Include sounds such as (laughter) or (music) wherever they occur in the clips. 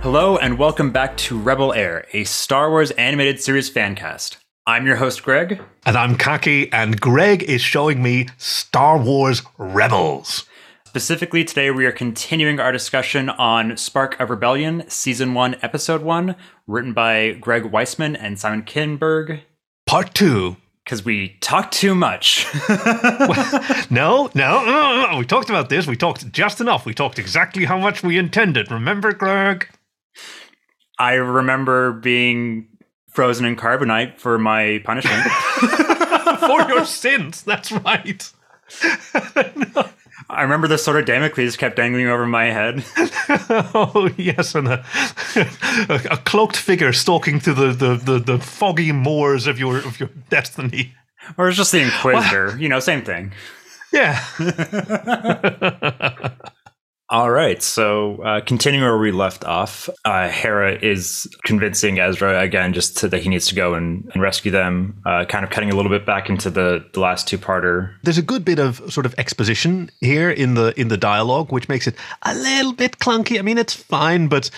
Hello, and welcome back to Rebel Air, a Star Wars animated series fancast. I'm your host, Greg. And I'm Kaki, and Greg is showing me Star Wars Rebels. Specifically, today we are continuing our discussion on Spark of Rebellion, Season 1, Episode 1, written by Greg Weisman and Simon Kinberg. Part 2. Because we talked too much. (laughs) no, no, no, no, we talked about this. We talked just enough. We talked exactly how much we intended. Remember, Greg? I remember being frozen in carbonite for my punishment. (laughs) for your sins, that's right. no. I remember the sword of Damocles kept dangling over my head. (laughs) oh yes, and a, a, cloaked figure stalking through the, the, the, the, foggy moors of your of your destiny. Or it's just the Inquisitor, you know, same thing. Yeah. (laughs) All right, so uh, continuing where we left off, uh, Hera is convincing Ezra again just to, that he needs to go and, and rescue them, uh, kind of cutting a little bit back into the, the last two-parter. There's a good bit of sort of exposition here in the in the dialogue, which makes it a little bit clunky. I mean, it's fine, but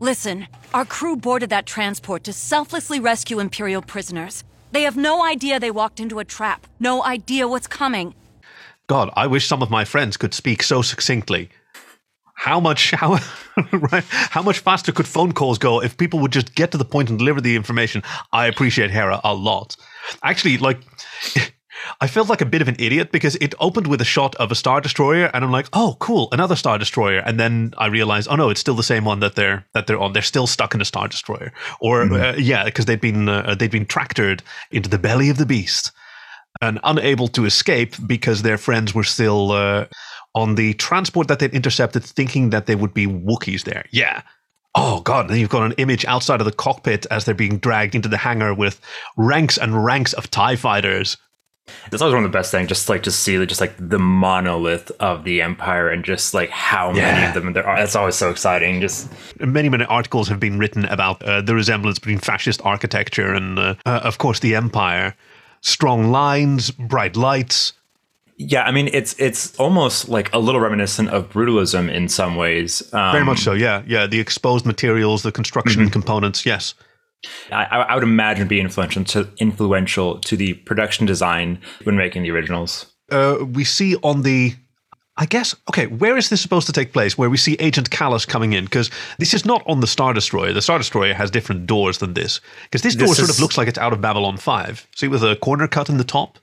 listen, our crew boarded that transport to selflessly rescue Imperial prisoners. They have no idea they walked into a trap, no idea what's coming. God, I wish some of my friends could speak so succinctly how much (laughs) how right how much faster could phone calls go if people would just get to the point and deliver the information i appreciate hera a lot actually like (laughs) I felt like a bit of an idiot because it opened with a shot of a star destroyer, and I'm like, "Oh, cool, another star destroyer." And then I realized, "Oh no, it's still the same one that they're that they're on. They're still stuck in a star destroyer." Or mm-hmm. uh, yeah, because they'd been uh, they'd been tractored into the belly of the beast and unable to escape because their friends were still uh, on the transport that they'd intercepted, thinking that there would be Wookiees there. Yeah. Oh god! Then you've got an image outside of the cockpit as they're being dragged into the hangar with ranks and ranks of Tie fighters. That's always one of the best things, just like to see just like the monolith of the empire and just like how yeah. many of them there are. That's always so exciting. Just many many articles have been written about uh, the resemblance between fascist architecture and, uh, uh, of course, the empire. Strong lines, bright lights, yeah, I mean it's it's almost like a little reminiscent of brutalism in some ways. Um, Very much so. Yeah, yeah. The exposed materials, the construction mm-hmm. components. Yes. I, I, would imagine be influential to influential to the production design when making the originals. Uh, we see on the I guess, okay, where is this supposed to take place? Where we see Agent Kallus coming in? Because this is not on the Star Destroyer. The Star Destroyer has different doors than this. Because this door this sort is, of looks like it's out of Babylon 5. See, with a corner cut in the top?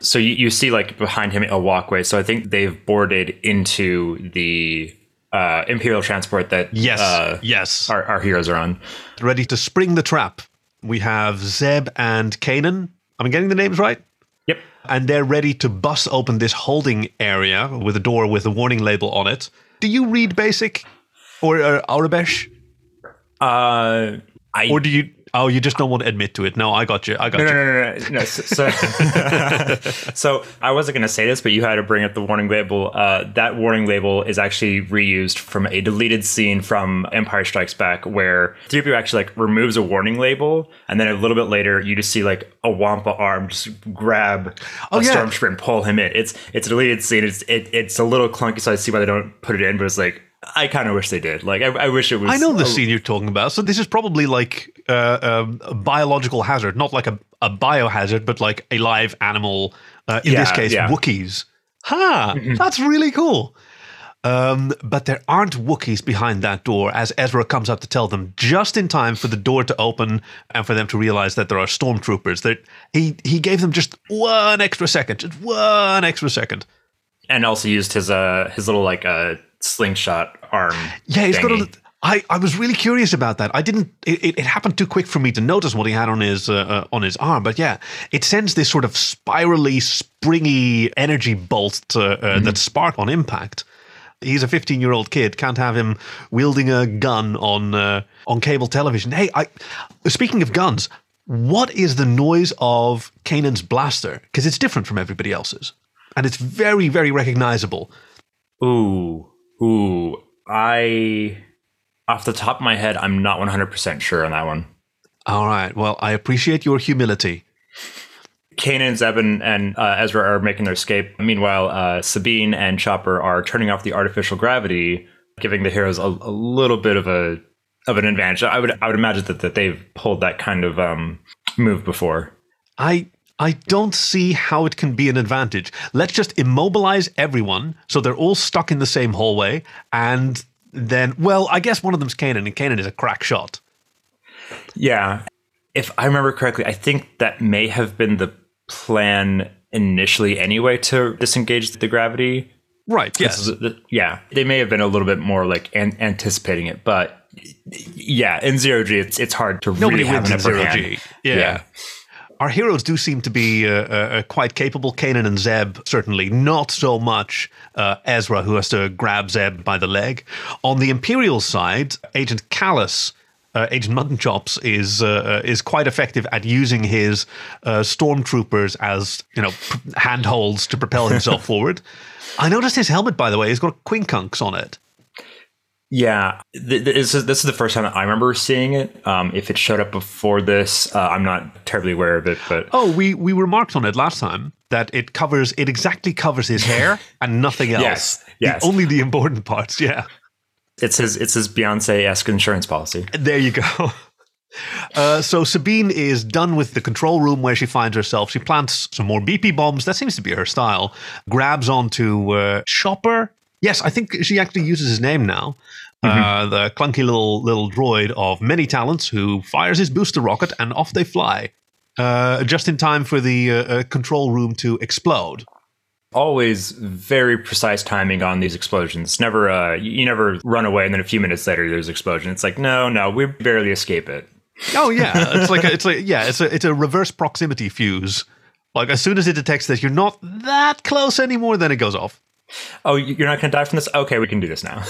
So you, you see like behind him a walkway. So I think they've boarded into the uh, Imperial transport that yes, uh, yes, our, our heroes are on. Ready to spring the trap. We have Zeb and Kanan. Am I getting the names right? Yep. And they're ready to bust open this holding area with a door with a warning label on it. Do you read Basic or uh, Aurebesh? Uh, I or do you Oh, you just don't want to admit to it. No, I got you. I got no, you. No, no, no, no. no so, (laughs) so, I wasn't going to say this, but you had to bring up the warning label. Uh, that warning label is actually reused from a deleted scene from Empire Strikes Back, where 3PO actually like removes a warning label, and then a little bit later, you just see like a Wampa arm just grab oh, a yeah. stormtrooper and pull him in. It's it's a deleted scene. It's it, it's a little clunky, so I see why they don't put it in. But it's like I kind of wish they did. Like, I, I, wish it was. I know the scene you're talking about. So this is probably like uh, um, a biological hazard, not like a, a biohazard, but like a live animal. Uh, in yeah, this case, yeah. Wookiees. Ha! Huh, mm-hmm. That's really cool. Um, but there aren't Wookiees behind that door as Ezra comes up to tell them just in time for the door to open and for them to realize that there are stormtroopers. That he he gave them just one extra second, just one extra second, and also used his uh his little like uh slingshot arm. Yeah, he's thingy. got a. I, I was really curious about that. I didn't. It, it happened too quick for me to notice what he had on his uh, uh, on his arm. But yeah, it sends this sort of spirally, springy energy bolt to, uh, mm-hmm. that spark on impact. He's a 15 year old kid. Can't have him wielding a gun on uh, on cable television. Hey, I. Speaking of guns, what is the noise of Kanan's blaster? Because it's different from everybody else's, and it's very very recognizable. Ooh. Ooh, I off the top of my head, I'm not 100% sure on that one. All right. Well, I appreciate your humility. Kanan, Zebin, and uh, Ezra are making their escape. Meanwhile, uh, Sabine and Chopper are turning off the artificial gravity, giving the heroes a, a little bit of a of an advantage. I would I would imagine that, that they've pulled that kind of um, move before. I I don't see how it can be an advantage. Let's just immobilize everyone so they're all stuck in the same hallway, and then, well, I guess one of them's Kanan, and Kanan is a crack shot. Yeah, if I remember correctly, I think that may have been the plan initially anyway to disengage the gravity. Right. Yes. Yeah, they may have been a little bit more like an- anticipating it, but yeah, in zero G, it's it's hard to Nobody really have an zero upper G. hand. Yeah. yeah. Our heroes do seem to be uh, uh, quite capable. Kanan and Zeb, certainly. Not so much uh, Ezra, who has to grab Zeb by the leg. On the Imperial side, Agent Kallus, uh, Agent Mutton Chops, is uh, is quite effective at using his uh, stormtroopers as you know handholds to propel himself (laughs) forward. I noticed his helmet, by the way, has got quincunx on it. Yeah, th- th- this is this is the first time I remember seeing it. Um, if it showed up before this, uh, I'm not terribly aware of it. But Oh, we we remarked on it last time that it covers it exactly covers his hair (laughs) and nothing else. Yes, The- only the important parts. (laughs) Yeah, it's his it's his Beyonce esque insurance policy. there you go. (laughs) Uh, so Sabine is done with the control room where she finds herself. She plants some more BP bombs. That seems to be her style. Grabs onto uh, Chopper. Yes, I think she actually uses his name now. Uh, the clunky little little droid of many talents who fires his booster rocket and off they fly. Uh, just in time for the uh, uh, control room to explode. Always very precise timing on these explosions. Never uh, you you never run away and then a few minutes later there's an explosion. It's like no no we barely escape it. Oh yeah, (laughs) it's like a, it's like yeah, it's a it's a reverse proximity fuse. Like as soon as it detects that you're not that close anymore, then it goes off. Oh, you- you're not going to die from this? Okay, we can do this now. (laughs)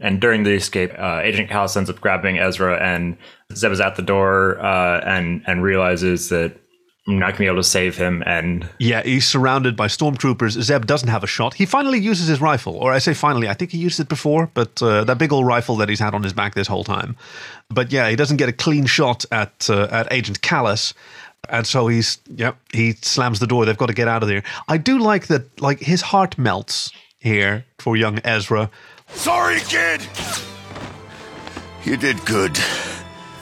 and during the escape, uh, Agent Kallus ends up grabbing Ezra, and Zeb is at the door uh, and and realizes that I'm not going to be able to save him. And Yeah, he's surrounded by stormtroopers. Zeb doesn't have a shot. He finally uses his rifle, or I say finally, I think he used it before, but uh, that big old rifle that he's had on his back this whole time. But yeah, he doesn't get a clean shot at uh, at Agent Kallus. And so he's, yep, he slams the door. They've got to get out of there. I do like that, like, his heart melts here for young Ezra. Sorry, kid. You did good.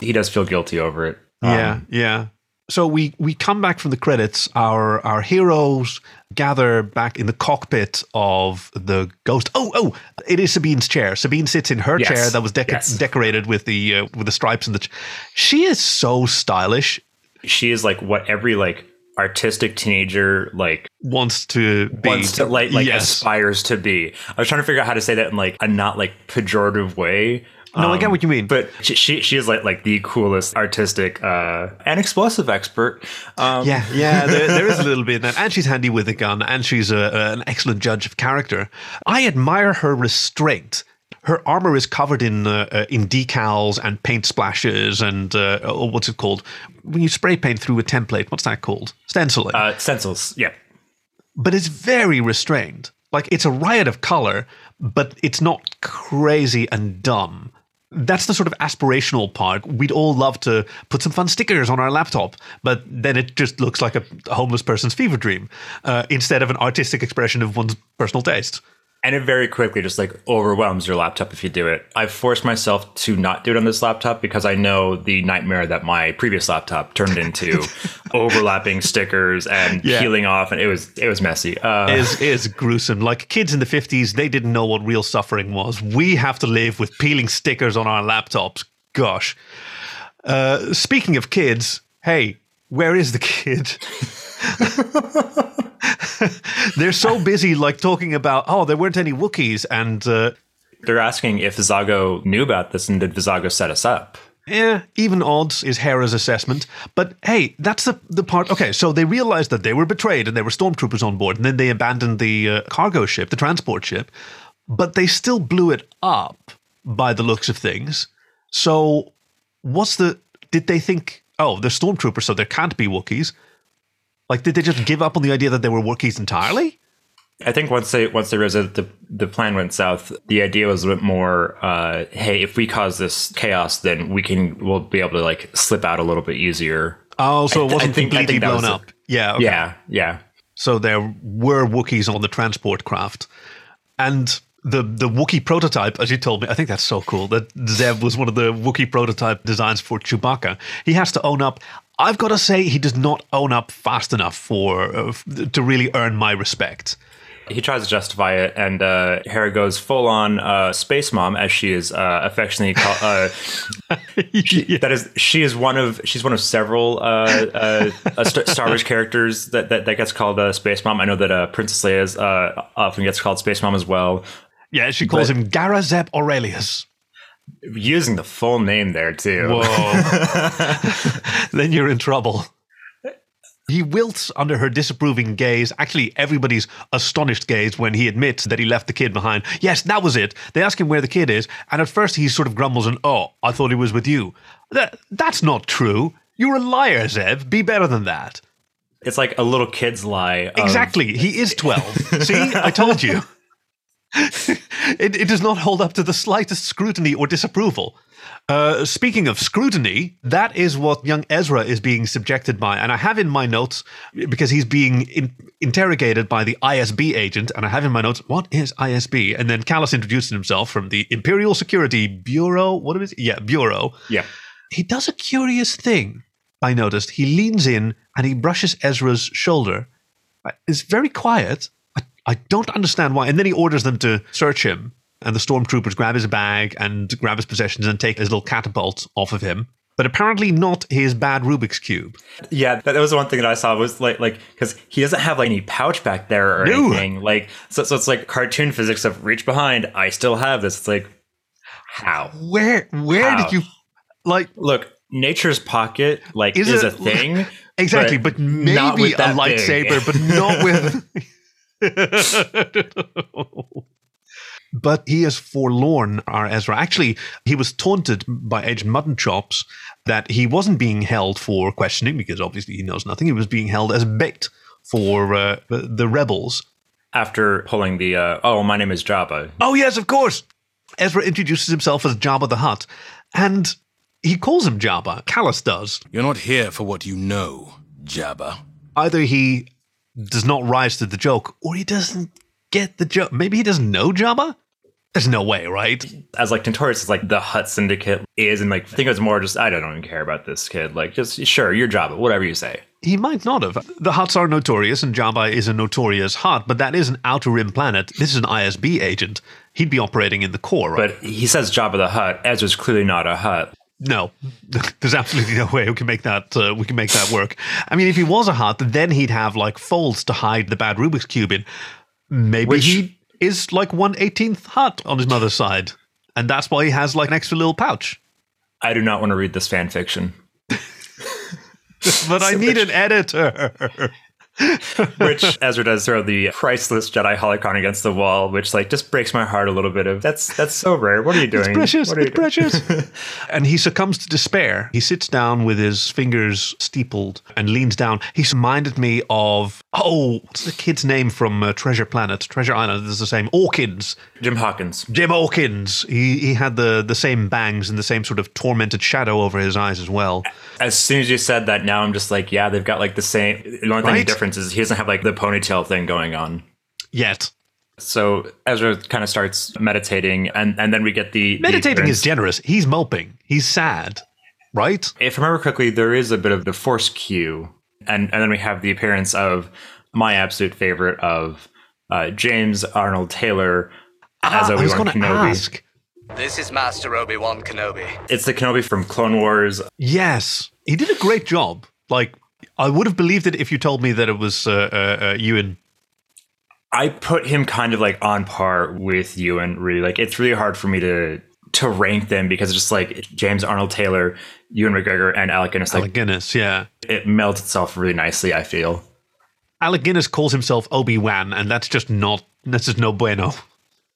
he does feel guilty over it. Yeah, Um, yeah. So we we come back from the credits. Our our heroes gather back in the cockpit of the ghost. Oh, oh! It is Sabine's chair. Sabine sits in her Yes, chair that was deco- yes. decorated with the uh, with the stripes and the. Ch- she is so stylish. She is like what every like artistic teenager like Wants to be wants to like like yes. aspires to be. I was trying to figure out how to say that in like a not like pejorative way. No, I get what you mean. But she she, she is like like the coolest artistic uh, and explosive expert. Um, Yeah, (laughs) yeah, there, there is a little bit of that. And she's handy with a gun, and she's a, a- an excellent judge of character. I admire her restraint. Her armor is covered in uh, uh, in decals and paint splashes, and uh, oh, what's it called? When you spray paint through a template, what's that called? Stenciling. uh, stencils. Yeah. but it's very restrained. Like it's a riot of color, but it's not crazy and dumb. That's the sort of aspirational part. We'd all love to put some fun stickers on our laptop, but then it just looks like a homeless person's fever dream uh, instead of an artistic expression of one's personal taste. And it very quickly just like overwhelms your laptop if you do it. I've forced myself to not do it on this laptop because I know the nightmare that my previous laptop turned into (laughs) overlapping stickers and Yeah. peeling off and it was it was messy. Uh, Is is gruesome. Like kids in the fifties, they didn't know what real suffering was. We have to live with peeling stickers on our laptops. Gosh. Uh, speaking of kids, hey, where is the kid? (laughs) (laughs) They're so busy, like talking about, oh, there weren't any Wookiees, and uh, they're asking if Vizago knew about this and did Vizago set us up? Yeah, even odds is Hera's assessment. But hey, that's the, the part. Okay, so they realized that they were betrayed and there were stormtroopers on board, and then they abandoned the uh, cargo ship, the transport ship, but they still blew it up by the looks of things. So, what's the. Did they think, oh, they're stormtroopers, so there can't be Wookiees? Like, did they just give up on the idea that they were Wookiees entirely? I think once they once they realized that the the plan went south, the idea was a bit more, uh, hey, if we cause this chaos, then we can we'll be able to like slip out a little bit easier. Oh, so it wasn't think- completely blown up. Yeah, okay. Yeah, yeah. So there were Wookiees on the transport craft. And the the Wookiee prototype, as you told me, I think that's so cool that Zeb was one of the Wookiee prototype designs for Chewbacca. He has to own up. I've got to say, he does not own up fast enough for uh, to really earn my respect. He tries to justify it, and uh, Hera goes full on uh, space mom, as she is uh, affectionately called. Uh, (laughs) she, that is, she is one of she's one of several uh, uh, Star Wars (laughs) characters that, that, that gets called uh, space mom. I know that uh, Princess Leia is, uh, often gets called space mom as well. Yeah, she calls but, him Garazeb Orrelios. Using the full name there too. Whoa! (laughs) then you're in trouble. He wilts under her disapproving gaze, actually, everybody's astonished gaze when he admits that he left the kid behind. Yes, that was it. They ask him where the kid is, and at first he sort of grumbles and, oh, I thought he was with you. That, that's not true. You're a liar, Zeb. Be better than that. It's like a little kid's lie. Of- exactly. He is 12. See, I told you. It, it does not hold up to the slightest scrutiny or disapproval. Uh, speaking of scrutiny, that is what young Ezra is being subjected by. And I have in my notes, because he's being in, interrogated by the ISB agent, and I have in my notes, what is ISB? And then Kallus introduced himself from the Imperial Security Bureau. What is it? Yeah, Bureau. Yeah. He does a curious thing, I noticed. He leans in and he brushes Ezra's shoulder. It's very quiet. I, don't understand why. And then he orders them to search him and the stormtroopers grab his bag and grab his possessions and take his little catapult off of him but apparently not his bad Rubik's cube. Yeah, that was one thing that I saw was like like because he doesn't have like any pouch back there or no. anything. Like so, so it's like cartoon physics of reach behind. I still have this. It's like how? Where where how? did you like look? Nature's pocket like is, is a thing. (laughs) Exactly, but, but maybe a lightsaber, but not with. (laughs) (laughs) (laughs) But he is forlorn, our Ezra. Actually, he was taunted by Agent Mutton Chops that he wasn't being held for questioning because obviously he knows nothing. He was being held as bait for uh, the rebels. After pulling the, uh, oh, my name is Jabba. Oh, yes, of course. Ezra introduces himself as Jabba the Hutt, and he calls him Jabba. Kallus does. You're not here for what you know, Jabba. Either he does not rise to the joke, or he doesn't get the joke. Maybe he doesn't know Jabba? There's no way, right? As like Tintorius is like the Hutt Syndicate is, and like I think it was more just I don't even care about this kid. Like just sure, your Jabba, whatever you say. He might not have. The Hutts are notorious, and Jabba is a notorious Hutt, but that is an outer rim planet. This is an ISB agent. He'd be operating in the core, right? But he says Jabba the Hutt. Ezra's clearly not a Hutt. No, (laughs) there's absolutely no way we can make that. Uh, we can make that work. I mean, if he was a Hutt, then he'd have like folds to hide the bad Rubik's cube in. Maybe Which, he is like one eighteenth Hutt on his mother's side, and that's why he has like an extra little pouch. I do not want to read this fan fiction. (laughs) but I need an editor. (laughs) which Ezra does throw the priceless Jedi holocron against the wall, which like just breaks my heart a little bit. Of that's that's so rare. What are you doing? It's precious. It's (laughs) precious. and he succumbs to despair. He sits down with his fingers steepled and leans down. He's reminded me of oh, what's the kid's name from uh, Treasure Planet? Treasure Island is the same. Hawkins. Jim Hawkins. Jim Hawkins. He he had the the same bangs and the same sort of tormented shadow over his eyes as well. As soon as you said that, now I'm just like, yeah, they've got like the same. The only right? thing difference is he doesn't have like the ponytail thing going on yet. So Ezra kind of starts meditating, and, and then we get the meditating the is generous. He's moping. He's sad, right? If I remember correctly, there is a bit of the force cue, and and then we have the appearance of my absolute favorite of uh, James Arnold Taylor as ah, Obi Wan Kenobi. Ask. This is Master Obi Wan Kenobi. It's the Kenobi from Clone Wars. Yes, he did a great job. Like I would have believed it if you told me that it was uh, uh, uh, Ewan. I put him kind of like on par with Ewan. Really, like it's really hard for me to to rank them because it's just like James Arnold Taylor, Ewan McGregor, and Alec Guinness. Like, Alec Guinness, yeah. It melts itself really nicely. I feel. Alec Guinness calls himself Obi Wan, and that's just not. That's just no bueno.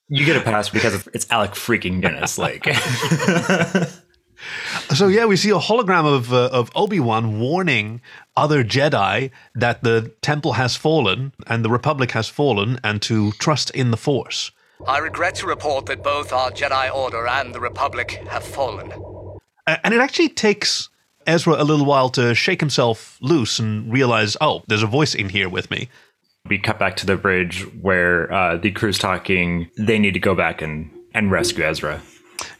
You get a pass because it's Alec freaking Guinness. Like. (laughs) (laughs) (laughs) So yeah, we see a hologram of uh, of Obi Wan warning other Jedi that the Temple has fallen and the Republic has fallen, and to trust in the Force. I regret to report that both our Jedi Order and the Republic have fallen. And it actually takes Ezra a little while to shake himself loose and realize, oh, there's a voice in here with me. We cut back to the bridge where uh, the crew's talking. They need to go back and, and rescue Ezra.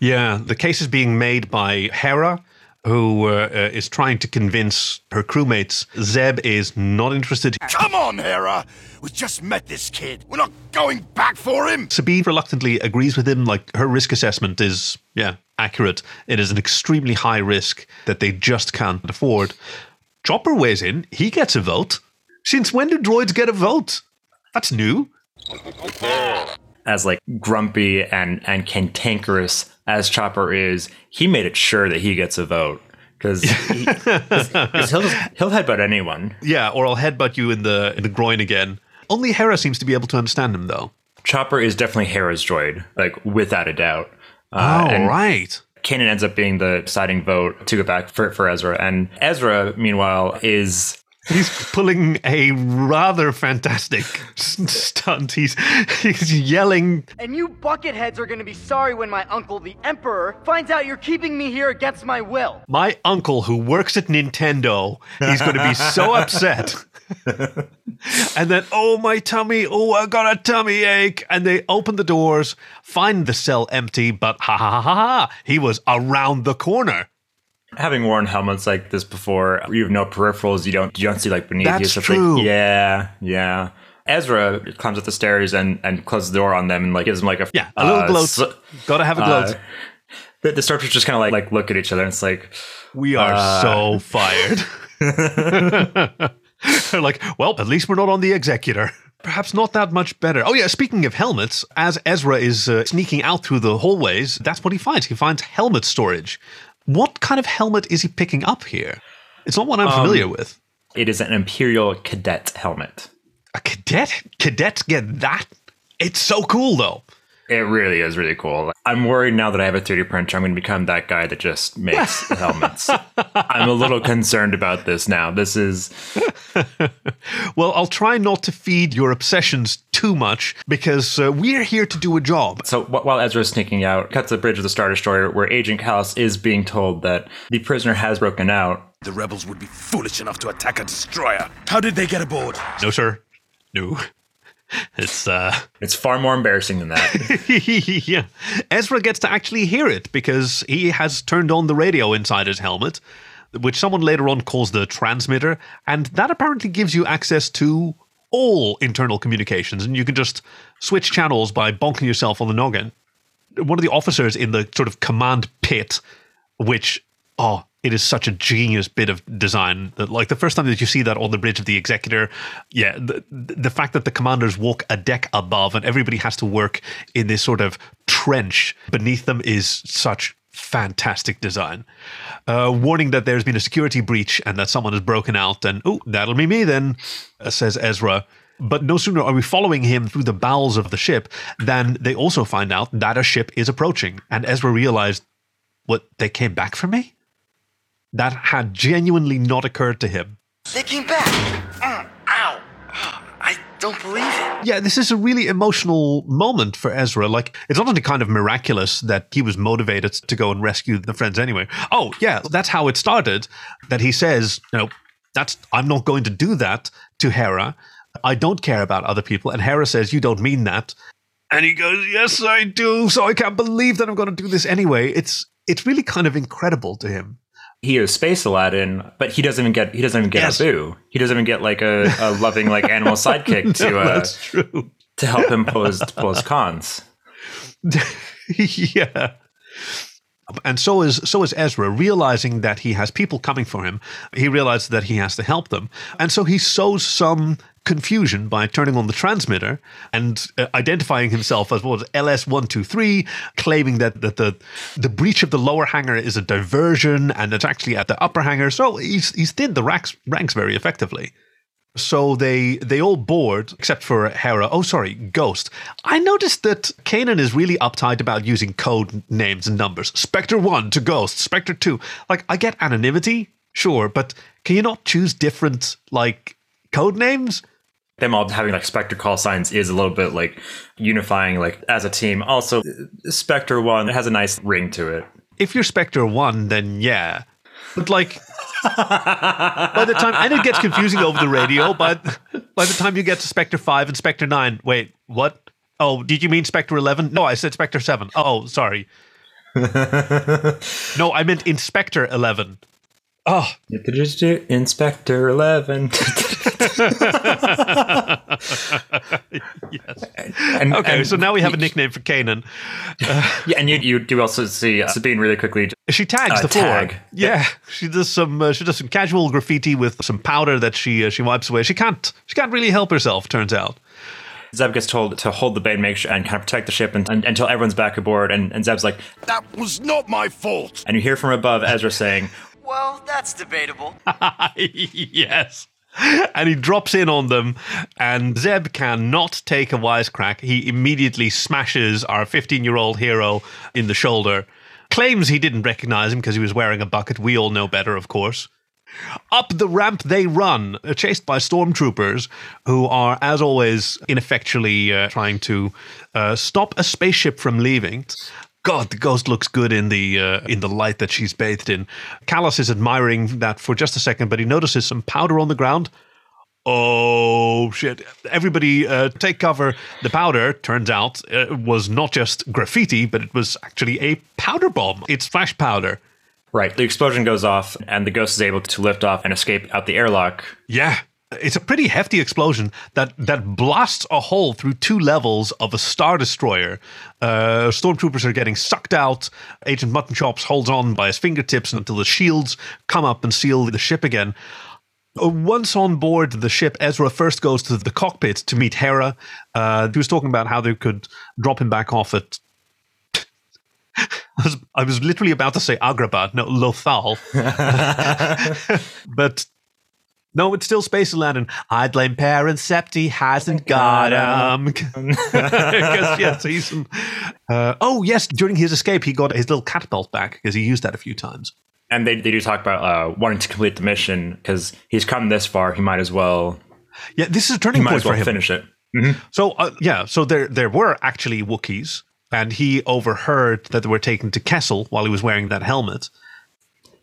Yeah, the case is being made by Hera, who uh, uh, is trying to convince her crewmates Zeb is not interested. Come on, Hera. We just met this kid. We're not going back for him. Sabine reluctantly agrees with him. Like her risk assessment is, yeah, accurate. It is an extremely high risk that they just can't afford. Chopper weighs in. He gets a vote. Since when do droids get a vote? That's new. As like grumpy and and cantankerous as Chopper is, he made it sure that he gets a vote because he, he'll he'll headbutt anyone. Yeah, or I'll headbutt you in the in the groin again. Only Hera seems to be able to understand him, though. Chopper is definitely Hera's droid, like without a doubt. Uh, and right. Kanan ends up being the deciding vote to go back for, for Ezra. And Ezra, meanwhile, is He's pulling a rather fantastic stunt. He's he's yelling. And you bucketheads are gonna be sorry when my uncle, the Emperor, finds out you're keeping me here against my will. My uncle, who works at Nintendo, he's going to be so (laughs) upset. and then, oh my tummy! Oh, I got a tummy ache. And they open the doors, find the cell empty, but ha ha ha ha! ha, He was around the corner. Having worn helmets like this before. You have no peripherals. You don't you don't see like beneath you. That's So true. Like, yeah, yeah. Ezra climbs up the stairs and and closes the door on them and like gives them like a Yeah, a little uh, gloat. s- Gotta have a gloat. uh, the, the stormtroopers just kind of like like look at each other and it's like we are uh, so fired. They're (laughs) (laughs) like, well, at least we're not on the executor. Perhaps not that much better. Oh, yeah, speaking of helmets, as Ezra is uh, sneaking out through the hallways, that's what he finds. He finds helmet storage. What kind of helmet is he picking up here? It's not one I'm familiar um, with. it is an Imperial cadet helmet. A cadet? Cadets get that? It's so cool, though. It really is really cool. I'm worried now that I have a 3D printer, I'm going to become that guy that just makes (laughs) helmets. I'm a little concerned about this now. This is (laughs) Well, I'll try not to feed your obsessions too much because uh, we're here to do a job. So wh- while Ezra is sneaking out, cuts the bridge of the Star Destroyer, where Agent Kallus is being told that the prisoner has broken out. The rebels would be foolish enough to attack a destroyer. How did they get aboard? No, sir. No. It's, uh, It's far more embarrassing than that. (laughs) yeah. Ezra gets to actually hear it because he has turned on the radio inside his helmet, which someone later on calls the transmitter, and that apparently gives you access to all internal communications, and you can just switch channels by bonking yourself on the noggin. One of the officers in the sort of command pit, which oh, it is such a genius bit of design that like the first time that you see that on the bridge of the executor yeah the, the fact that the commanders walk a deck above and everybody has to work in this sort of trench beneath them is such fantastic design. Uh, warning that there's been a security breach and that someone has broken out and oh that'll be me then uh, says ezra. But no sooner are we following him through the bowels of the ship than they also find out that a ship is approaching. And ezra realized what they came back for me that had genuinely not occurred to him. They came back. Mm, ow. I don't believe it. Yeah, this is a really emotional moment for Ezra. Like, it's not only kind of miraculous that he was motivated to go and rescue the friends anyway. Oh, yeah, that's how it started. That he says, you know, that's I'm not going to do that to Hera. I don't care about other people. And Hera says, You don't mean that. And he goes, Yes, I do. So I can't believe that I'm going to do this anyway. It's it's really kind of incredible to him. He is Space Aladdin, but he doesn't even get he doesn't even get Yes. Abu. He doesn't even get like a, a (laughs) loving like animal sidekick (laughs) to uh, That's true. to help him pose pose cons. (laughs) yeah. And so is so is Ezra, realizing that he has people coming for him. He realizes that he has to help them, and so he sows some confusion by turning on the transmitter and uh, identifying himself as what was LS one two three, claiming that that the the breach of the lower hangar is a diversion and it's actually at the upper hangar. So he's he's thinned the ranks ranks very effectively. So they they all board except for Hera. Oh, sorry, Ghost. I noticed that Kanan is really uptight about using code names and numbers. Spectre one to Ghost. Spectre two. Like I get anonymity, sure, but can you not choose different like code names? Them all having like Spectre call signs is a little bit like unifying like as a team. Also, Spectre one it has a nice ring to it. If you're Spectre one, then yeah. But like by the time and it gets confusing over the radio, but By the time you get to Spectre 5 and Spectre 9, wait, what? Oh, did you mean Spectre 11? No, I said Spectre 7. Oh, sorry. (laughs) no, I meant Inspector 11. Oh, Inspector Eleven. (laughs) yes. And, Okay, and so now we have a nickname for Kanan. Yeah, and you you do also see uh, Sabine really quickly. She tags Uh, the floor. tag. Yeah, she does some uh, she does some casual graffiti with some powder that she uh, she wipes away. She can't she can't really help herself. Turns out. Zeb gets told to hold the bay and make sure and kind of protect the ship and, and- until everyone's back aboard. And, and Zeb's like, That was not my fault. and you hear from above Ezra saying, Well, that's debatable. (laughs) yes. (laughs) And he drops in on them, and Zeb cannot take a wisecrack. He immediately smashes our 15 year old hero in the shoulder. Claims he didn't recognize him because he was wearing a bucket. We all know better, of course. Up the ramp they run, uh, chased by stormtroopers who are, as always, ineffectually uh, trying to uh, stop a spaceship from leaving. God, the ghost looks good in the uh, in the light that she's bathed in. Kallus is admiring that for just a second, but he notices some powder on the ground. Oh shit! Everybody, uh, take cover! The powder turns out uh, was not just graffiti, but it was actually a powder bomb. It's flash powder. Right. The explosion goes off, and the ghost is able to lift off and escape out the airlock. Yeah. It's a pretty hefty explosion that, that blasts a hole through two levels of a Star Destroyer. Uh, stormtroopers are getting sucked out. Agent Mutton Chops holds on by his fingertips until the shields come up and seal the ship again. Uh, Once on board the ship, Ezra first goes to the cockpit to meet Hera. Uh, he was talking about how they could drop him back off at (laughs) I was, I was literally about to say Agrabah, no, Lothal. (laughs) (laughs) but no, it's still Space Aladdin. I blame Parent Septi hasn't got him. (laughs) Because, yes, he's. Uh, oh, yes, during his escape, he got his little catapult back because he used that a few times. And they, they do talk about uh, wanting to complete the mission because he's come this far. He might as well Yeah, this is a he turning might point as well for him. finish it. So uh, yeah, so there there were actually Wookiees, and he overheard that they were taken to Kessel while he was wearing that helmet.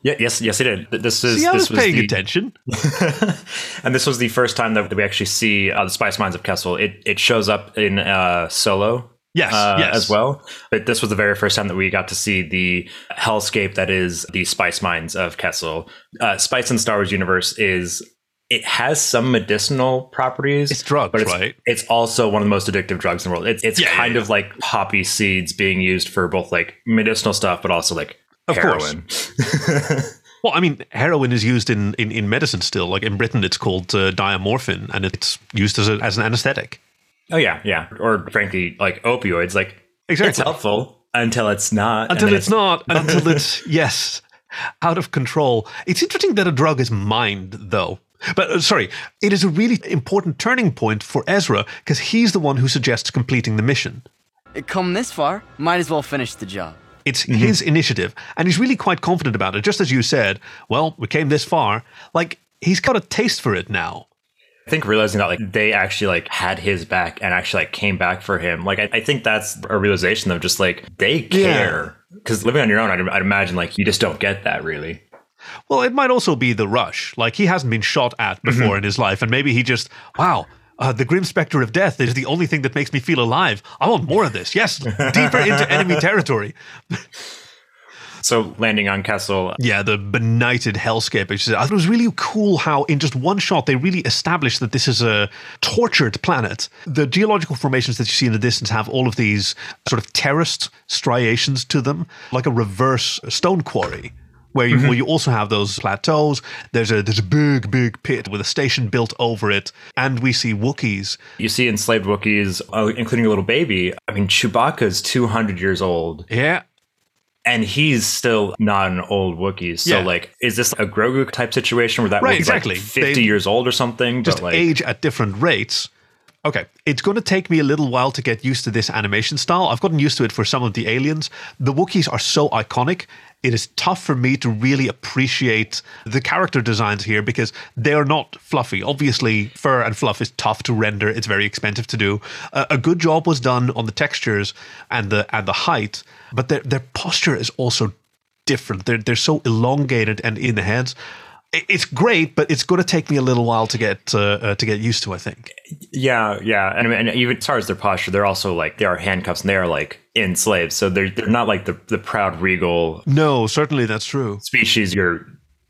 Yeah, yes, yes, he did. This is See, I this was paying the, attention. (laughs) and this was the first time that we actually see uh, the spice mines of Kessel. It it shows up in uh, Solo. Yes, uh, yes. as well. But this was the very first time that we got to see the hellscape that is the spice mines of Kessel. Uh, spice in Star Wars universe is it has some medicinal properties. It's drugs, but it's, right? It's also one of the most addictive drugs in the world. It's it's Yeah, yeah, kind yeah. of like poppy seeds being used for both like medicinal stuff, but also like Of course. heroin. (laughs) Well, I mean, heroin is used in, in, in medicine still. Like in Britain, it's called uh, diamorphine, and it's used as, a, as an anesthetic. oh yeah, yeah. Or frankly, like opioids. Like exactly. it's helpful until it's not. Until then it's not. (laughs) until it's yes, out of control. It's interesting that a drug is mined, though. But uh, sorry, it is a really important turning point for Ezra because he's the one who suggests completing the mission. It come this far, might as well finish the job. It's mm-hmm. his initiative, and he's really quite confident about it. Just as you said, well, we came this far. Like he's got a taste for it now. I think realizing that like they actually like had his back and actually like came back for him. Like I, I think that's a realization of just like they care. Because living on your own, I'd, I'd imagine like you just don't get that really. Well, it might also be the rush. Like he hasn't been shot at before mm-hmm. in his life, and maybe he just, wow, uh, the grim specter of death is the only thing that makes me feel alive. I want more of this. Yes, deeper into (laughs) enemy territory. So landing on Kessel, Yeah, the benighted hellscape. is- I thought it was really cool how, in just one shot, they really established that this is a tortured planet. The geological formations that you see in the distance have all of these sort of terraced striations to them, like a reverse stone quarry. Where you, where you also have those plateaus. There's a there's a big big pit with a station built over it, and we see Wookiees. you see enslaved Wookiees, uh, including a little baby. I mean, Chewbacca's 200 years old Yeah, and he's still not an old Wookiee. So Yeah. like, is this a Grogu type situation where that Right, Wookiee's exactly. like 50 They- years old or something? just but like, age at different rates. Okay, it's going to take me a little while to get used to this animation style. I've gotten used to it for some of the aliens. The Wookiees are so iconic. It is tough for me to really appreciate the character designs here because they're not fluffy. Obviously, fur and fluff is tough to render. It's very expensive to do. Uh, a good job was done on the textures and the and the height, but their their posture is also different. They're they're so elongated and in the heads. It's great, but it's going to take me a little while to get uh, uh, to get used to. I think. Yeah, yeah, and, and even as far as their posture, they're also like they are handcuffs and they are like enslaved, so they're they're not like the the proud regal No, certainly that's true. species you're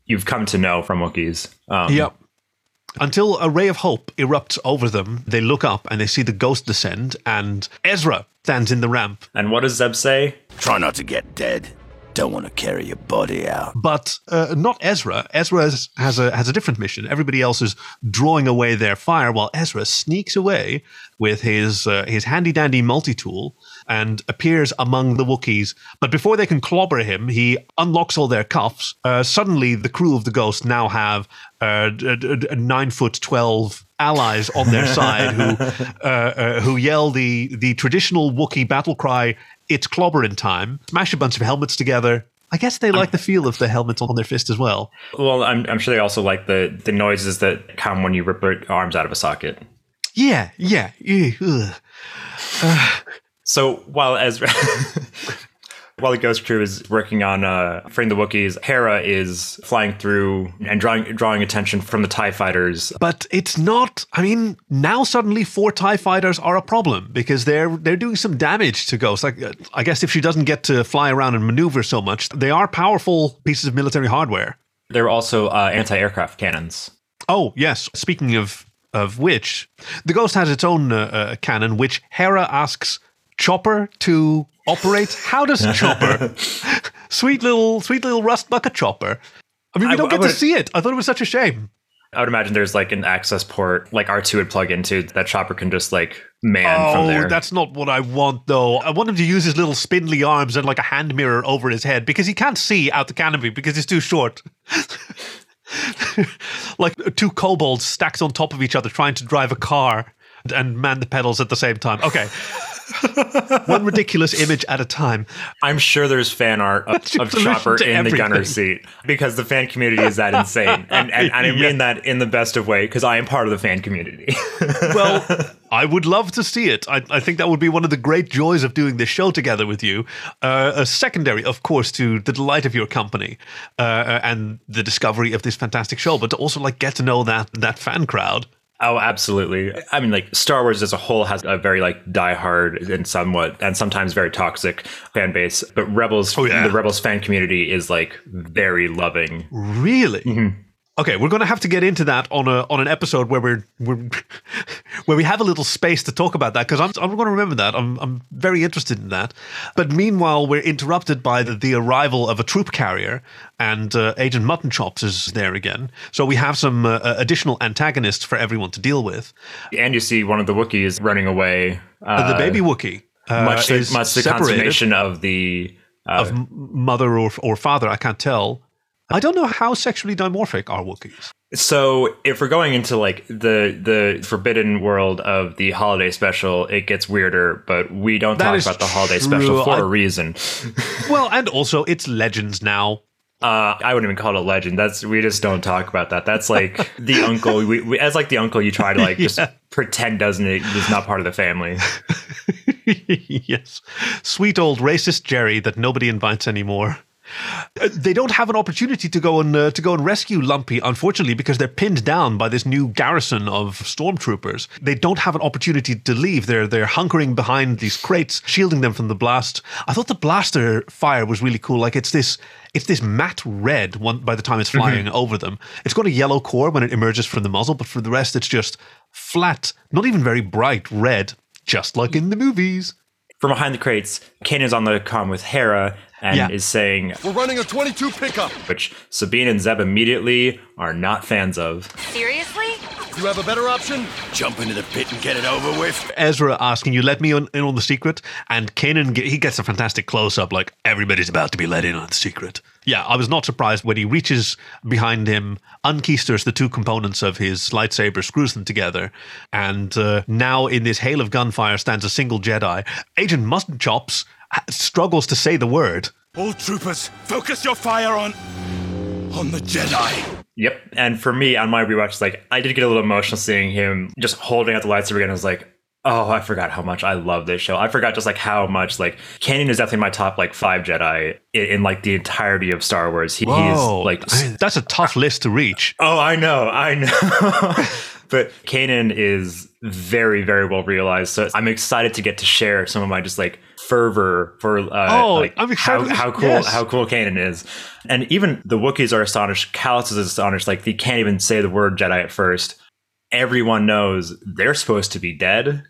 you've come to know from Wookiees. Um, Yep. Until a ray of hope erupts over them, they look up and they see the ghost descend, and Ezra stands in the ramp. And what does Zeb say? Try not to get dead. Don't want to carry your body out. But uh, not Ezra. Ezra has, has a has a different mission. Everybody else is drawing away their fire, while Ezra sneaks away with his uh, his handy dandy multi tool and appears among the Wookiees. But before they can clobber him, he unlocks all their cuffs. Uh, suddenly, the crew of the Ghost now have uh, nine foot twelve allies on their (laughs) side who uh, uh, who yell the the traditional Wookiee battle cry. It's clobbering time. Smash a bunch of helmets together. I guess they like the feel of the helmets on their fist as well. Well, I'm, I'm sure they also like the the noises that come when you rip your arms out of a socket. Yeah, yeah. ugh. So while Ezra, (laughs) while the Ghost Crew is working on uh, freeing the Wookiees, Hera is flying through and drawing drawing attention from the Tie Fighters. But it's not. I mean, now suddenly four Tie fighters are a problem because they're they're doing some damage to Ghost. Like, uh, I guess if she doesn't get to fly around and maneuver so much, they are powerful pieces of military hardware. There are also uh, anti-aircraft cannons. Oh yes. Speaking of of which, the Ghost has its own uh, uh, cannon, which Hera asks Chopper to operate. How does (laughs) Chopper? sweet little sweet little rust bucket Chopper. I mean, we I- don't I get to see it. I thought it was such a shame. I would imagine there's like an access port, like R2 would plug into that Chopper can just like man from Oh, there. that's not what I want, though. I want him to use his little spindly arms and like a hand mirror over his head because he can't see out the canopy because he's too short. (laughs) like two kobolds stacked on top of each other trying to drive a car and- and man the pedals at the same time. Okay. One ridiculous image at a time. I'm sure there's fan art of, (laughs) of Chopper in the gunner seat because the fan community is that insane, and and, and I (laughs) mean Yeah. that in the best of way because I am part of the fan community. (laughs) Well, I would love to see it. I, I think that would be one of the great joys of doing this show together with you. Uh, a secondary, of course, to the delight of your company uh, and the discovery of this fantastic show, but to also like get to know that that fan crowd. Oh, absolutely. I mean, like Star Wars as a whole has a very like diehard and somewhat and sometimes very toxic fan base, but Rebels, Oh, yeah. the Rebels fan community is like very loving. Really? Mm-hmm. Okay, we're going to have to get into that on a on an episode where we're, we're (laughs) where we have a little space to talk about that because I'm I'm going to remember that. I'm I'm very interested in that. But meanwhile, we're interrupted by the, the arrival of a troop carrier, and uh, Agent Mutton Chops is there again. So we have some uh, additional antagonists for everyone to deal with. And you see one of the Wookiees running away. Uh, the baby Wookiee, uh, much is much the separated consummation of the uh, of mother or or father. I can't tell. I don't know how sexually dimorphic are Wookiees. So if we're going into like the the forbidden world of the holiday special, it gets weirder. But we don't That talk about the holiday true. special for I- a reason. (laughs) Well, and also it's legends now. Uh, I wouldn't even call it a legend. That's we just don't talk about that. That's like (laughs) the uncle. We, we, as like the uncle, you try to like just (laughs) Yeah. pretend doesn't is not part of the family. yes. Sweet old racist Jerry that nobody invites anymore. Uh, They don't have an opportunity to go and uh, to go and rescue Lumpy, unfortunately, because they're pinned down by this new garrison of stormtroopers. They don't have an opportunity to leave. They're they're hunkering behind these crates, shielding them from the blast. I thought the blaster fire was really cool. Like it's this it's this matte red one by the time it's flying over them. It's got a yellow core when it emerges from the muzzle, but for the rest, it's just flat, not even very bright red, just like in the movies. From behind the crates, Kanan's on the comm with Hera and Yeah. is saying, We're running a 22 pickup. which Sabine and Zeb immediately are not fans of. Seriously? You have a better option? Jump into the pit and get it over with. Ezra asking you let me on, in on the secret, and Kanan he gets a fantastic close up, like everybody's about to be let in on the secret. Yeah, I was not surprised when he reaches behind him, unkeysters the two components of his lightsaber, screws them together, and uh, now in this hail of gunfire stands a single Jedi. Agent Mustard Chops struggles to say the word. All troopers, focus your fire on. on the Jedi. Yep. And for me, on my rewatch, like I did get a little emotional seeing him just holding out the lightsaber again. I was like, Oh, I forgot how much I love this show. I forgot just like how much like Kanan is definitely my top like five Jedi in, in like the entirety of Star Wars. He, Whoa, he's like I that's a tough list to reach. Oh, I know, I know. (laughs) but Kanan is very, very well realized. So I'm excited to get to share some of my just like fervor for uh, Oh, like I'm how, excited. how cool Yes. how cool Kanan is. And even the Wookiees are astonished. Kallus is astonished. Like they can't even say the word Jedi at first. Everyone knows they're supposed to be dead.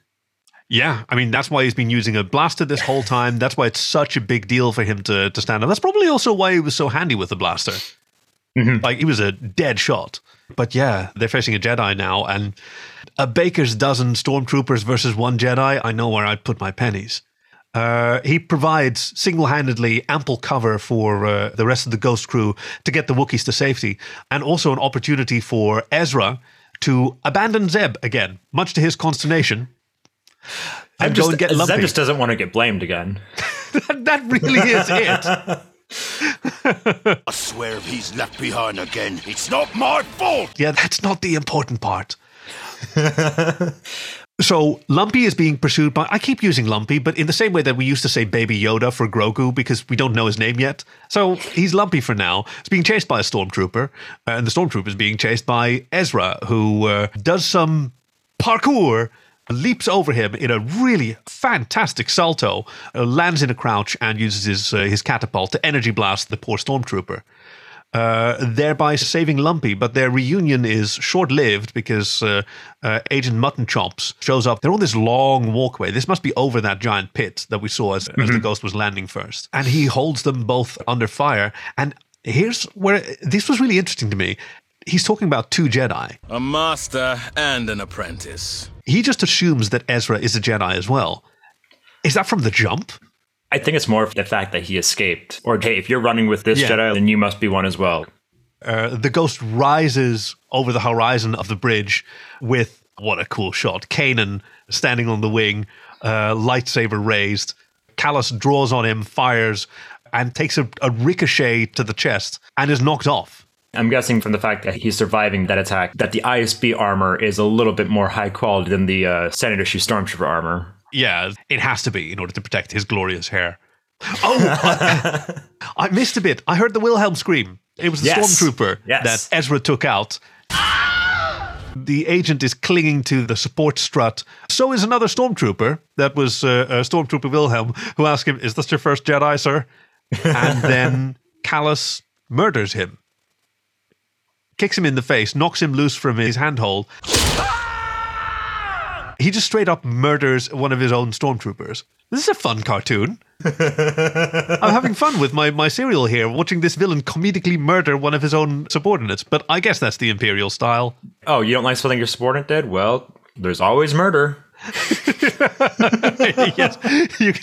Yeah, I mean that's why he's been using a blaster this whole time. That's why it's such a big deal for him to to stand up. That's probably also why he was so handy with the blaster. Like he was a dead shot. But yeah, they're facing a Jedi now, and a baker's dozen stormtroopers versus one Jedi. I know where I'd put my pennies. Uh, he provides single-handedly ample cover for uh, the rest of the Ghost crew to get the Wookiees to safety, and also an opportunity for Ezra to abandon Zeb again, much to his consternation. And Zeb go and get Zeb just doesn't want to get blamed again. (laughs) that really is it. (laughs) (laughs) I swear if he's left behind again, it's not my fault! Yeah, that's not the important part. (laughs) so Lumpy is being pursued by. I keep using Lumpy, but in the same way that we used to say Baby Yoda for Grogu because we don't know his name yet. So he's Lumpy for now. He's being chased by a stormtrooper, and the stormtrooper is being chased by Ezra, who uh, does some parkour. Leaps over him in a really fantastic salto, uh, lands in a crouch, and uses his uh, his catapult to energy blast the poor stormtrooper uh, thereby saving Lumpy. But their reunion is short lived because uh, uh, Agent Mutton Chops shows up. They're on this long walkway. This must be over that giant pit that we saw as, as the ghost was landing first. And he holds them both under fire. And here's where this was really interesting to me. He's talking about two Jedi. A master and an apprentice. He just assumes that Ezra is a Jedi as well. Is that from the jump? I think it's more of the fact that he escaped. Or hey, if you're running with this Yeah. Jedi, then you must be one as well. Uh, the ghost rises over the horizon of the bridge with what a cool shot. Kanan standing on the wing, uh, lightsaber raised. Kallus draws on him, fires, and takes a, a ricochet to the chest and is knocked off. I'm guessing from the fact that he's surviving that attack, that the ISB armor is a little bit more high quality than the uh, Senate issue Stormtrooper armor. Yeah, it has to be in order to protect his glorious hair. (laughs) Oh, I, I missed a bit. I heard the Wilhelm scream. It was the Yes. stormtrooper Yes. that Ezra took out. The agent is clinging to the support strut. So is another stormtrooper. That was uh, uh, Stormtrooper Wilhelm, who asked him, "Is this your first Jedi, sir?" And then (laughs) Kallus murders him, kicks him in the face, knocks him loose from his handhold. He just straight up murders one of his own stormtroopers. This is a fun cartoon. (laughs) I'm having fun with my, my serial here, watching this villain comedically murder one of his own subordinates. But I guess that's the Imperial style. Oh, you don't like something your subordinate did? Well, there's always murder. (laughs) yes, you,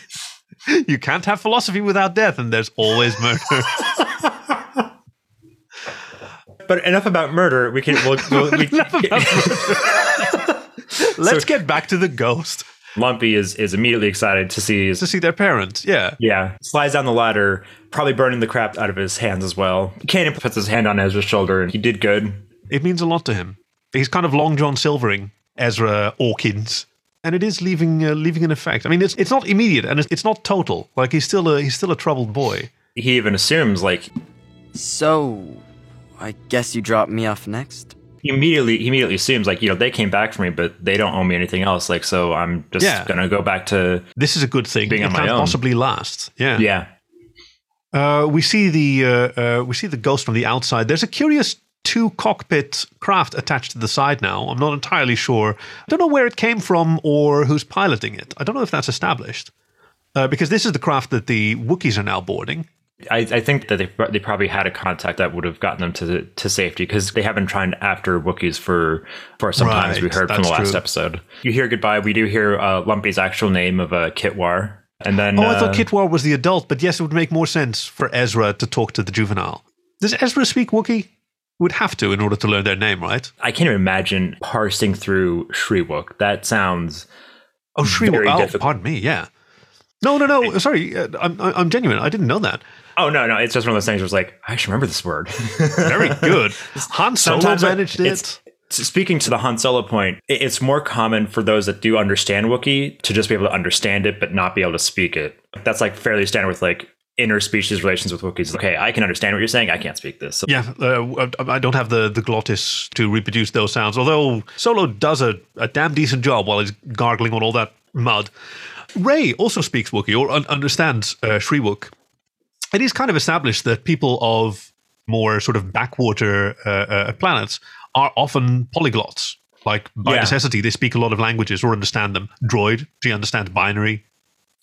you can't have philosophy without death, and there's always murder. (laughs) But enough about murder. We can. We'll, we'll, we, (laughs) (laughs) Let's get back to the ghost Lumpy is is immediately excited to see his to see their parents. Yeah. Yeah, slides down the ladder, probably burning the crap out of his hands as well. Kanan puts his hand on Ezra's shoulder, and he did good. It means a lot to him. He's kind of Long John Silvering Ezra Orkins. And it is leaving uh, leaving an effect. I mean, it's it's not immediate and it's, it's not total. Like he's still a he's still a troubled boy. He even assumes, like, So, I guess you drop me off next? he immediately he immediately assumes, like, you know, they came back for me, but they don't owe me anything else. Like, so I'm just Yeah. gonna go back to This is a good thing. Being it on can't own. possibly last. Yeah. yeah. Uh, we see the uh, uh, we see the ghost from the outside. There's a curious two cockpit craft attached to the side now. I'm not entirely sure. I don't know where it came from or who's piloting it. I don't know if that's established. Uh, because this is the craft that the Wookiees are now boarding. I, I think that they, they probably had a contact that would have gotten them to to safety because they have been trying after Wookiees for for some time, as we heard from the last true. episode. You hear goodbye. We do hear uh, Lumpy's actual name of uh, Kitwarr, and then Oh, I thought uh, Kitwarr was the adult, but yes, it would make more sense for Ezra to talk to the juvenile. Does Ezra speak Wookiee? Would have to in order to learn their name, right? I can't even imagine parsing through Shyriiwook. That sounds Oh, Shri. Very Oh, difficult. pardon me. Yeah. No, no, no. Sorry, uh, I'm I'm genuine. I didn't know that. Oh no, no, it's just one of those things where it's like, I actually remember this word. (laughs) Very good. (laughs) Han Solo Sometimes managed it. Speaking to the Han Solo point, it's more common for those that do understand Wookiee to just be able to understand it but not be able to speak it. That's like fairly standard with like interspecies relations with Wookiees. Okay, I can understand what you're saying. I can't speak this. So Yeah, uh, I don't have the, the glottis to reproduce those sounds, although Solo does a, a damn decent job while he's gargling on all that mud. Rey also speaks Wookiee or un- understands uh, Shyriiwook. It is kind of established that people of more sort of backwater uh, uh, planets are often polyglots. Like by Yeah. necessity, they speak a lot of languages or understand them. Droid, she understands binary.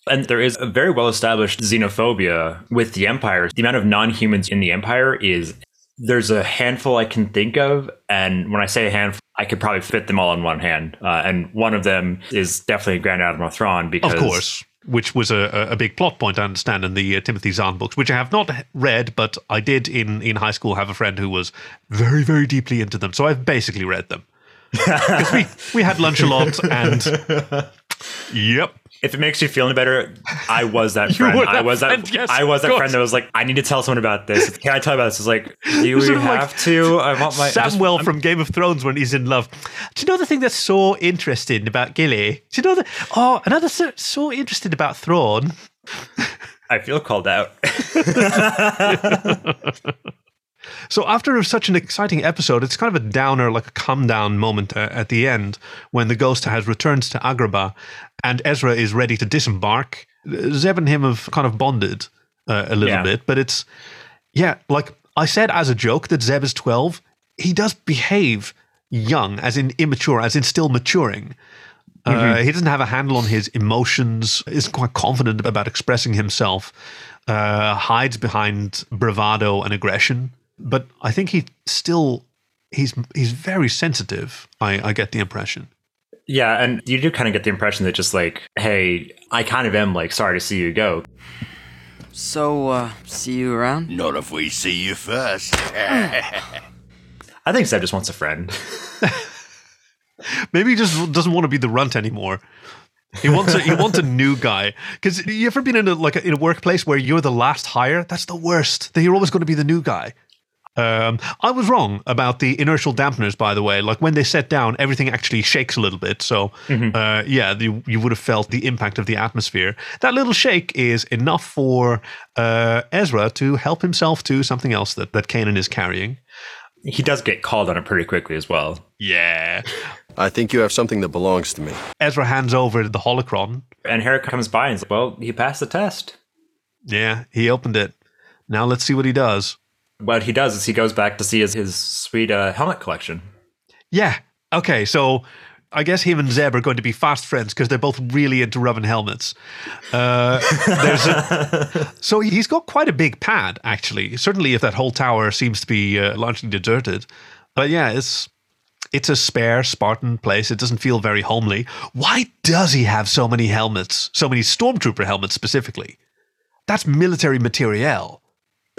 And there is a very well established xenophobia with the Empire. The amount of non humans in the Empire is there's a handful I can think of. And when I say a handful, I could probably fit them all in one hand. Uh, and one of them is definitely Grand Admiral Thrawn because. Of course, which was a, a- big plot point, I understand, in the uh, Timothy Zahn books, which I have not read, but I did in, in high school have a friend who was very, very deeply into them. So I've basically read them. (laughs) we, we had lunch a lot, and (laughs) yep. If it makes you feel any better, I was that (laughs) friend. I was that. friend, yes, I was that friend that was like, I need to tell someone about this. Can I tell you about this? It's like, do (laughs) we of like have to? I want my. Samwell from Game of Thrones when he's in love. Do you know the thing that's so interesting about Gilly? Do you know that? Oh, another so, so interesting about Thrawn. I feel called out. (laughs) So after such an exciting episode, it's kind of a downer, like a come down moment uh, at the end when the ghost has returned to Agrabah and Ezra is ready to disembark. Zeb and him have kind of bonded uh, a little Yeah. bit, but it's yeah, like I said as a joke that Zeb is twelve. He does behave young, as in immature, as in still maturing. Uh, he doesn't have a handle on his emotions. Isn't quite confident about expressing himself. Uh, hides behind bravado and aggression. But I think he still he's he's very sensitive. I, I get the impression. Yeah, and you do kind of get the impression that just like, hey, I kind of am like sorry to see you go. So, uh, see you around? Not if we see you first. (laughs) I think Zeb just wants a friend. (laughs) Maybe he just doesn't want to be the runt anymore. He wants a, he wants a new guy. Because you ever been in a like a, in a workplace where you're the last hire? That's the worst. That you're always going to be the new guy. Um, I was wrong about the inertial dampeners, by the way. Like when they set down, everything actually shakes a little bit. So, uh, yeah, you, you would have felt the impact of the atmosphere. That little shake is enough for uh, Ezra to help himself to something else that, that Kanan is carrying. he does get called on it pretty quickly as well. Yeah. I think you have something that belongs to me. Ezra hands over the holocron. And Hera comes by and says, well, he passed the test. Yeah, he opened it. Now let's see what he does. What he does is he goes back to see his, his sweet uh, helmet collection. Yeah. Okay, so I guess him and Zeb are going to be fast friends because they're both really into rubbing helmets. Uh, (laughs) a, so he's got quite a big pad, actually. Certainly, if that whole tower seems to be uh, largely deserted. But yeah, it's it's a spare Spartan place. It doesn't feel very homely. Why does he have so many helmets? So many stormtrooper helmets specifically? That's military materiel.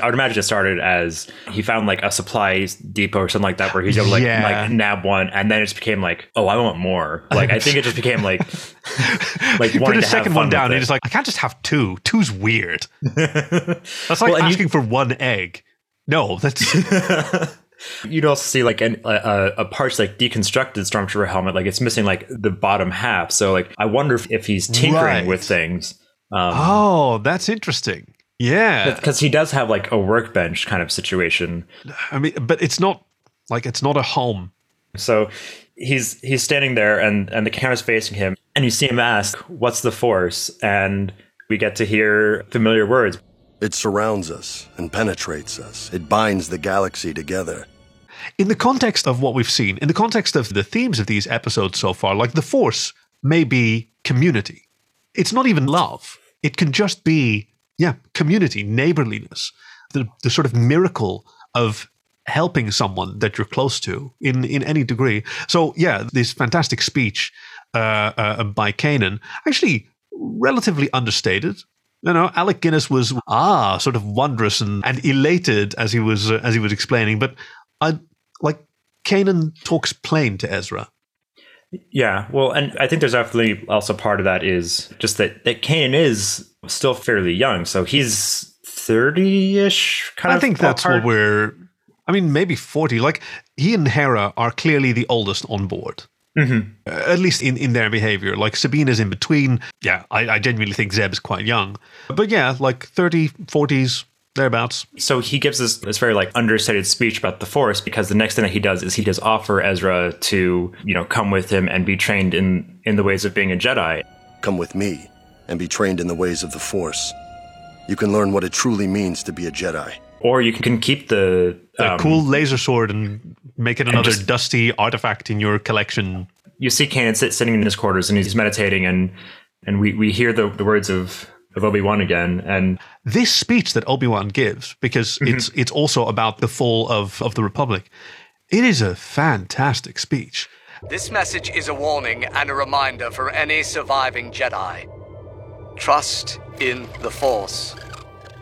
I would imagine it started as he found like a supply depot or something like that where he's able to like, Yeah. like nab one and then it just became like, oh, I want more. Like I think it just became like (laughs) like He put wanting his to have second one down and he's like, I can't just have two. Two's weird. (laughs) That's like Well, and you- asking for one egg. No, that's (laughs) You'd also see like an, a, a- a partially like deconstructed stormtrooper helmet, like it's missing like the bottom half. So like I wonder if, if he's tinkering Right. with things. Um, oh, that's interesting. Yeah, because he does have like a workbench kind of situation. I mean, but it's not like it's not a home. So he's he's standing there and and the camera's facing him and you see him ask, "What's the force?" and we get to hear familiar words. It surrounds us and penetrates us. It binds the galaxy together. In the context of what we've seen, in the context of the themes of these episodes so far, like the Force may be community. It's not even love. It can just be, yeah, community, neighborliness, the, the sort of miracle of helping someone that you're close to in, in any degree. So, yeah, this fantastic speech uh, uh, by Kanan, actually relatively understated. You know, Alec Guinness was ah sort of wondrous and, and elated as he was uh, as he was explaining, but I like Kanan talks plain to Ezra. Yeah, well, and I think there's definitely also part of that is just that that Kanan is still fairly young, so he's thirty-ish. Kind I of. I think that's what we're. I mean, maybe 40. Like, he and Hera are clearly the oldest on board. Mm-hmm. Uh, at least in, in their behavior. Like, Sabine is in between. Yeah, I, I genuinely think Zeb's quite young. But yeah, like 30, 40s, thereabouts. So he gives this this very like understated speech about the Force because the next thing that he does is he does offer Ezra to you know come with him and be trained in in the ways of being a Jedi. Come with me and be trained in the ways of the Force. You can learn what it truly means to be a Jedi. Or you can keep the A um, cool laser sword and make it another just- dusty artifact in your collection. You see Kanan sit, sitting in his quarters and he's meditating and and we, we hear the, the words of, of Obi Wan again and This speech that Obi Wan gives, because mm-hmm. it's it's also about the fall of, of the Republic, it is a fantastic speech. This message is a warning and a reminder for any surviving Jedi. Trust in the Force.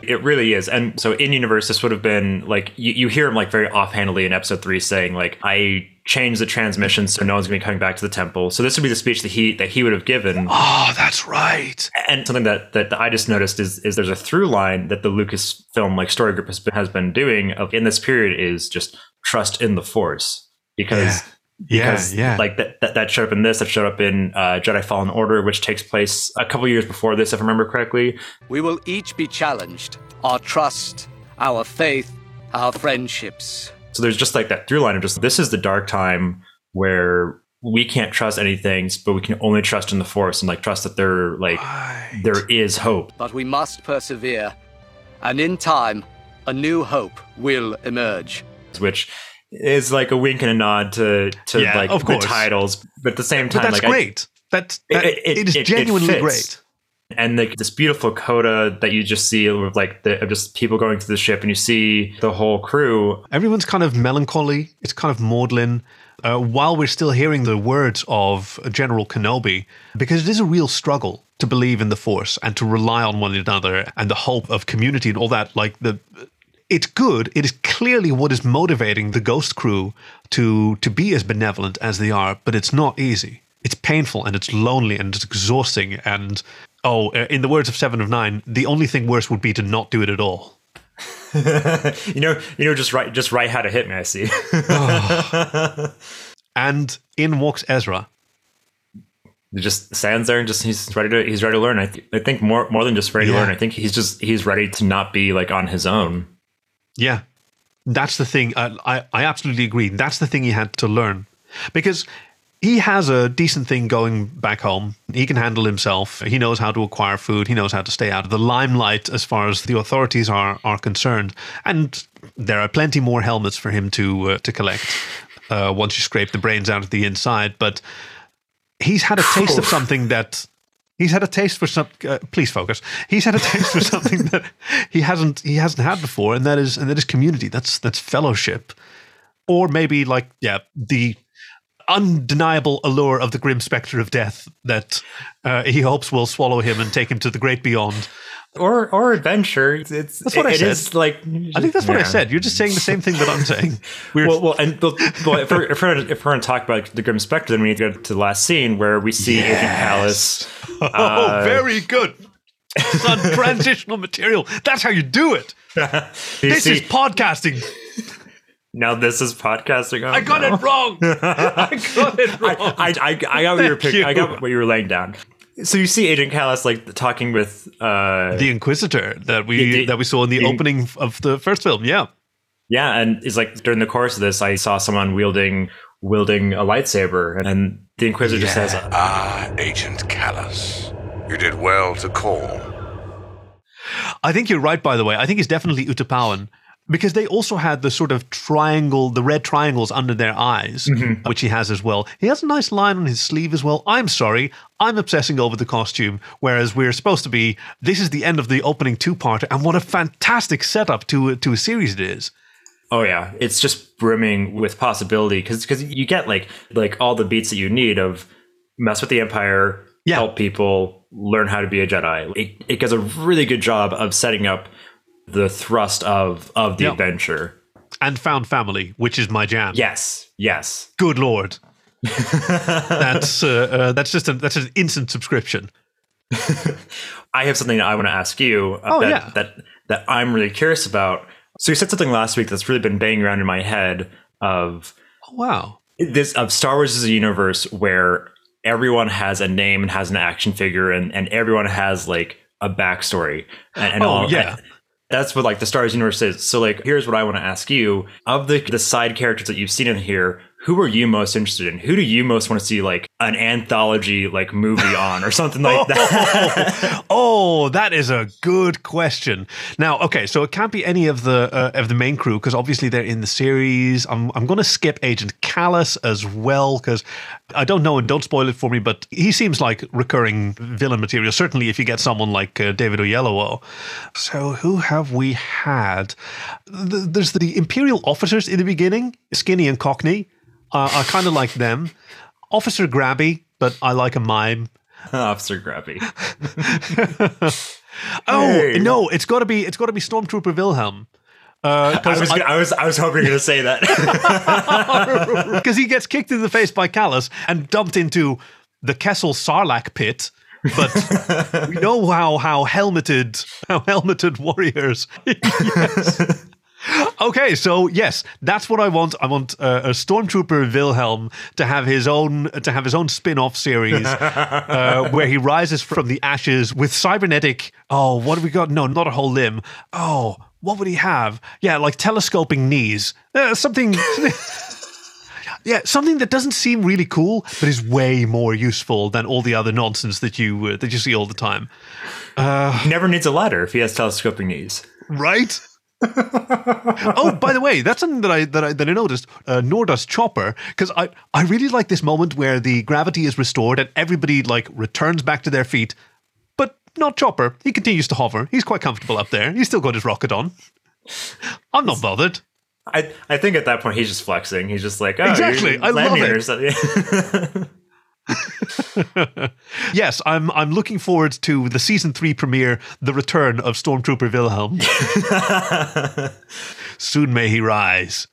It really is. And so in universe, this would have been like you, you hear him like very offhandedly in episode three saying, like, I changed the transmission so no one's gonna be coming back to the temple. So this would be the speech that he that he would have given. Oh, that's right. And something that, that I just noticed is is there's a through line that the Lucasfilm like story group has been, has been doing of in this period is just trust in the force. Because Yeah, because yeah. like that, that that showed up in this, that showed up in uh, Jedi Fallen Order, which takes place a couple years before this, if I remember correctly. We will each be challenged. Our trust, our faith, our friendships. So there's just like that through line of just this is the dark time where we can't trust anything, but we can only trust in the force and like trust that there like there is hope. But we must persevere. And in time, a new hope will emerge. Which is like a wink and a nod to to Yeah, like of the titles, but at the same time, But that's like I- great. That, that it is genuinely fits. great. And like this beautiful coda that you just see with like the of just people going to the ship, and you see the whole crew. Everyone's kind of melancholy. It's kind of maudlin. Uh, while we're still hearing the words of General Kenobi, because it is a real struggle to believe in the Force and to rely on one another and the hope of community and all that. Like the, it's good. It is clearly what is motivating the Ghost crew to to be as benevolent as they are, but it's not easy. It's painful and it's lonely and it's exhausting. And oh, uh, in the words of Seven of Nine, the only thing worse would be to not do it at all. (laughs) you know, you know, just right, just right how to hit me. I see. (sighs) And in walks Ezra. He just stands there and just he's ready to he's ready to learn. I, th- I think more more than just ready to learn. I think he's just he's ready to not be like on his own. Yeah, that's the thing. I, I, I absolutely agree. That's the thing he had to learn because he has a decent thing going back home. He can handle himself. He knows how to acquire food. He knows how to stay out of the limelight as far as the authorities are are concerned. And there are plenty more helmets for him to uh, to collect uh, once you scrape the brains out of the inside. But he's had a taste of something that he's had a taste for some uh, please focus. He's had a taste for something that he hasn't he hasn't had before and that is and that is community. That's that's fellowship. Or maybe like yeah the undeniable allure of the grim specter of death that uh, he hopes will swallow him and take him to the great beyond Or or adventure. It's, it's That's what I said. is like i think that's what i said you're just saying the same thing that i'm saying (laughs) we're Well, well, and well, if, we're, if, we're, if we're going to talk about the Grim Spectre, then we need to go to the last scene where we see Agent Palace. (laughs) oh uh, very good Son, (laughs) transitional material that's how you do it you this see- is podcasting now this is podcasting. Oh, I got no. it wrong. I got it wrong. I, I, I got what you were Thank pick, I got what you were laying down. So you see Agent Kallus like talking with uh the Inquisitor that we The- the- that we saw in the the- opening of the first film. Yeah, yeah, and it's like during the course of this, I saw someone wielding wielding a lightsaber, and the Inquisitor just says, Ah, Agent Kallus. You did well to call. I think you're right. By the way, I think it's definitely Utapawan because they also had the sort of triangle, the red triangles under their eyes, mm-hmm. which he has as well. He has a nice line on his sleeve as well. I'm sorry, I'm obsessing over the costume, whereas we're supposed to be. This is the end of the opening two-parter, and what a fantastic setup to a, to a series it is. "Oh yeah, it's just brimming with possibility because because you get like like all the beats that you need of mess with the Empire, help people, learn how to be a Jedi. It, it does a really good job of setting up the thrust of of the Yeah. adventure. And found family, which is my jam. Yes, yes. Good lord. (laughs) that's uh, uh, that's just a, that's an instant subscription. (laughs) I have something that I want to ask you. uh, Oh, that, yeah. that that I'm really curious about. So you said something last week that's really been banging around in my head of Oh, wow. this of Star Wars is a universe where everyone has a name and has an action figure and, and everyone has like a backstory and, and Oh, all yeah. and that's what like the Star Wars universe is. So like here's what I want to ask you. Of the the side characters that you've seen in here, who are you most interested in? Who do you most want to see like an anthology like movie (laughs) on or something like that? (laughs) oh, that is a good question. Now, okay, so it can't be any of the uh, of the main crew because obviously they're in the series. I'm I'm going to skip Agent Kallus as well because I don't know and don't spoil it for me, but he seems like recurring villain material. Certainly, if you get someone like uh, David Oyelowo. So, who have we had? Th- There's the Imperial officers in the beginning, Skinny and Cockney. Uh, I kind of like them. Officer Grabby, but I like a mime. (laughs) Officer Grabby. (laughs) Oh Hey. no, it's got to be it's got to be Stormtrooper Wilhelm. Uh, I was, gonna, I was I was hoping you were gonna say that. (laughs) because he gets kicked in the face by Kallus and dumped into the Kessel Sarlacc pit. But we know how how helmeted how helmeted warriors. Yes. Okay, so yes, that's what I want. I want uh, a stormtrooper Wilhelm to have his own to have his own spin-off series (laughs) uh, where he rises from the ashes with cybernetic. Oh, what have we got? No, not a whole limb. Oh, what would he have? Yeah, like telescoping knees. Uh, something. (laughs) Yeah, something that doesn't seem really cool, but is way more useful than all the other nonsense that you uh, that you see all the time. he never needs a ladder if he has telescoping knees. Right? (laughs) oh, by the way, that's something that I that I that I noticed. Uh, nor does Chopper, because I I really like this moment where the gravity is restored and everybody like returns back to their feet, but not Chopper. He continues to hover. He's quite comfortable up there. He's still got his rocket on. I'm not bothered. I I think at that point he's just flexing. He's just like, oh, Exactly. I love it. (laughs) or something. Yes, I'm I'm looking forward to the season three premiere, the return of Stormtrooper Wilhelm. (laughs) Soon may he rise.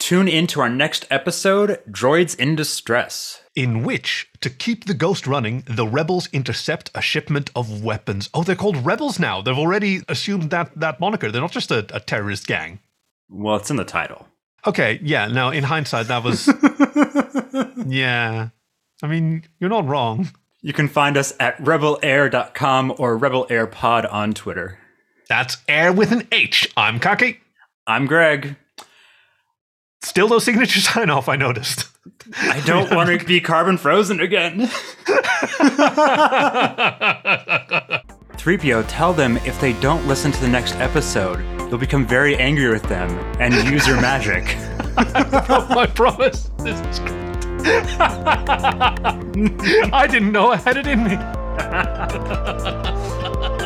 Tune in to our next episode, Droids in Distress. In which, to keep the ghost running, the rebels intercept a shipment of weapons. Oh, they're called rebels now. They've already assumed that that moniker. They're not just a, a terrorist gang. Well, it's in the title. Okay, yeah. Now, in hindsight, that was. (laughs) yeah. I mean, you're not wrong. You can find us at rebelair.com or rebelairpod on Twitter. That's air with an H. I'm Kaki. I'm Greg. Still no signature (laughs) sign off, I noticed. I don't (laughs) want to be carbon frozen again. (laughs) 3PO, tell them if they don't listen to the next episode, you'll become very angry with them and use your magic. I promise. This is great. I didn't know I had it in me. (laughs)